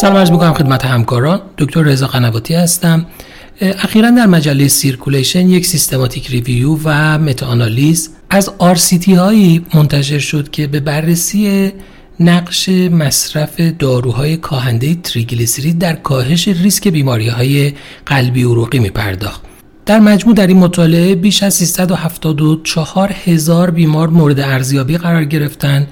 سلام عرض می‌کنم خدمت همکاران دکتر رضا قنواتی هستم اخیرا در مجله Circulation یک systematic review و meta-analysis از RCT هایی منتشر شد که به بررسی نقش مصرف داروهای کاهنده تریگلیسیرید در کاهش ریسک بیماری های قلبی عروقی می پرداخت. در مجموع در این مطالعه بیش از 374 هزار بیمار مورد ارزیابی قرار گرفتند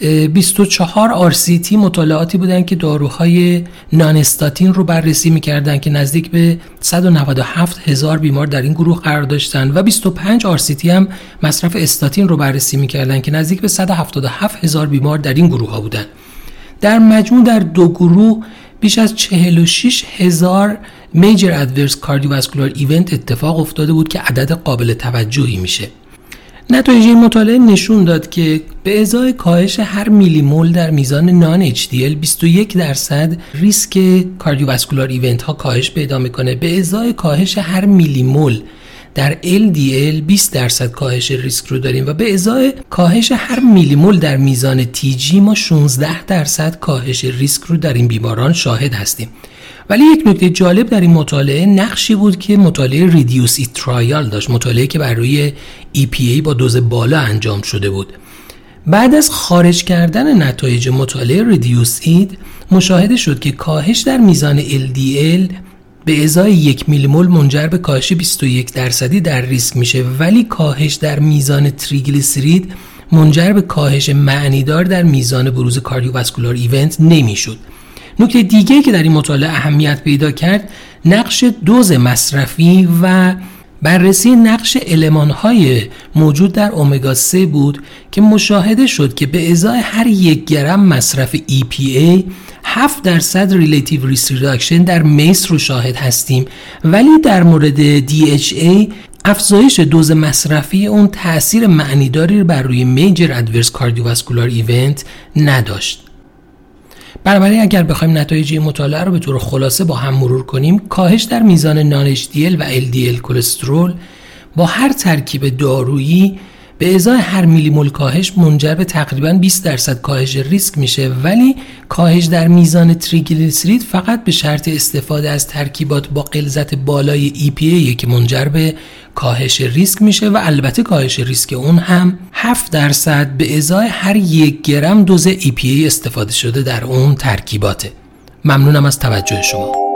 24 آرسیتی مطالعاتی بودند که داروهای نانستاتین رو بررسی می‌کردن که نزدیک به 197 هزار بیمار در این گروه قرار داشتن و 25 آرسیتی هم مصرف استاتین رو بررسی می‌کردن که نزدیک به 177 هزار بیمار در این گروه ها بودن. در مجموع در دو گروه بیش از 46 هزار میجر ادورس کاردیوواسکولار ایونت اتفاق افتاده بود که عدد قابل توجهی میشه. نتایج این مطالعه نشون داد که به ازای کاهش هر میلی مول در میزان non-HDL 21 درصد ریسک cardiovascular event ها کاهش پیدا می‌کنه. به ازای کاهش هر میلی مول در LDL 20 درصد کاهش ریسک رو داریم و به ازای کاهش هر میلی مول در میزان TG ما 16 درصد کاهش ریسک رو در این بیماران شاهد هستیم. ولی یک نکته جالب در این مطالعه نقشی بود که مطالعه REDUCE-IT trial داشت مطالعه که بر روی EPA با دوز بالا انجام شده بود. بعد از خارج کردن نتایج مطالعه ریدیوس اید مشاهده شد که کاهش در میزان LDL به ازای یک میلیمول منجر به کاهش 21 درصدی در ریسک میشه ولی کاهش در میزان تریگلیسیرید منجر به کاهش معنیدار در میزان بروز کاردیوواسکولار ایونت نمی‌شد. نکته دیگه که در این مطالعه اهمیت پیدا کرد نقش دوز مصرفی و بررسی نقش های موجود در اومگا 3 بود که مشاهده شد که به ازای هر یک گرم مصرف EPA 7 درصد relative risk reduction در MACE رو شاهد هستیم. ولی در مورد DHA افزایش دوز مصرفی اون تاثیر معنیداری بر روی major adverse cardiovascular event نداشت. بنابراین اگر بخوایم نتایج این مطالعه رو به طور خلاصه با هم مرور کنیم کاهش در میزان نان و LDL کلسترول با هر ترکیب دارویی به ازای هر میلی مول کاهش منجر به تقریبا 20 درصد کاهش ریسک میشه. ولی کاهش در میزان تریگلیسیرید فقط به شرط استفاده از ترکیبات با غلظت بالای EPA که منجر به کاهش ریسک میشه و البته کاهش ریسک اون هم 7 درصد به ازای هر یک گرم دوز EPA استفاده شده در اون ترکیباته. ممنونم از توجه شما.